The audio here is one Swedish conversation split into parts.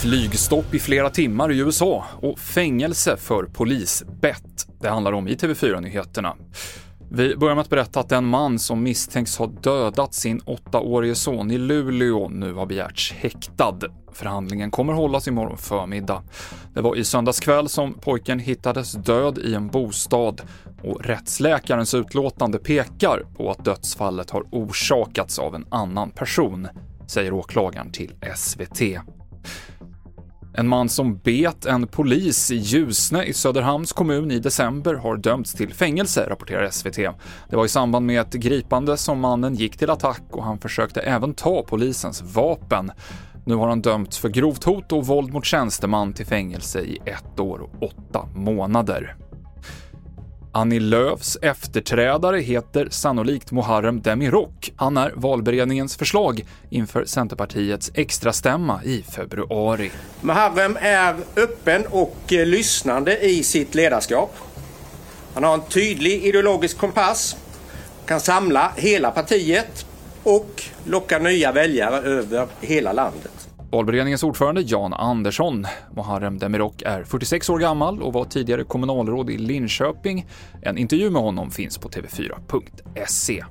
Flygstopp i flera timmar i USA och fängelse för polisbett. Det handlar om i TV4-nyheterna. Vi börjar med att berätta att en man som misstänks ha dödat sin åttaårige son i Luleå nu har begärts häktad. Förhandlingen kommer hållas imorgon förmiddag. Det var i söndags kväll som pojken hittades död i en bostad och rättsläkarens utlåtande pekar på att dödsfallet har orsakats av en annan person, säger åklagaren till SVT. En man som bet en polis i Ljusne i Söderhamns kommun i december har dömts till fängelse, rapporterar SVT. Det var i samband med ett gripande som mannen gick till attack och han försökte även ta polisens vapen. Nu har han dömts för grovt hot och våld mot tjänsteman till fängelse i ett år och åtta månader. Annie Lööfs efterträdare heter sannolikt Muharrem Demirok. Han är valberedningens förslag inför Centerpartiets extrastämma i februari. Muharrem är öppen och eh, lyssnande i sitt ledarskap. Han har en tydlig ideologisk kompass, kan samla hela partiet och locka nya väljare över hela landet. Valberedningens ordförande Jan Andersson. Muharrem Demirok är 46 år gammal och var tidigare kommunalråd i Linköping. En intervju med honom finns på tv4.se.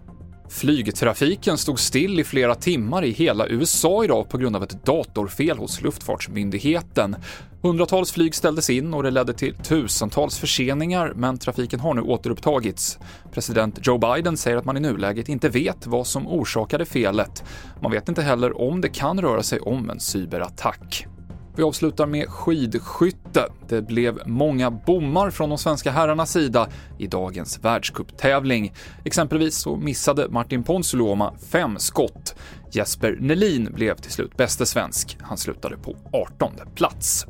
Flygtrafiken stod still i flera timmar i hela USA idag på grund av ett datorfel hos Luftfartsmyndigheten. Hundratals flyg ställdes in och det ledde till tusentals förseningar, men trafiken har nu återupptagits. President Joe Biden säger att man i nuläget inte vet vad som orsakade felet. Man vet inte heller om det kan röra sig om en cyberattack. Vi avslutar med skidskytte. Det blev många bommar från de svenska herrarnas sida i dagens världscuptävling. Exempelvis så missade Martin Ponsiluoma fem skott. Jesper Nelin blev till slut bäste svensk. Han slutade på 18 plats.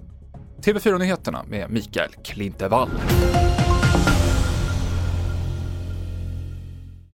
TV4-nyheterna med Mikael Klintevall.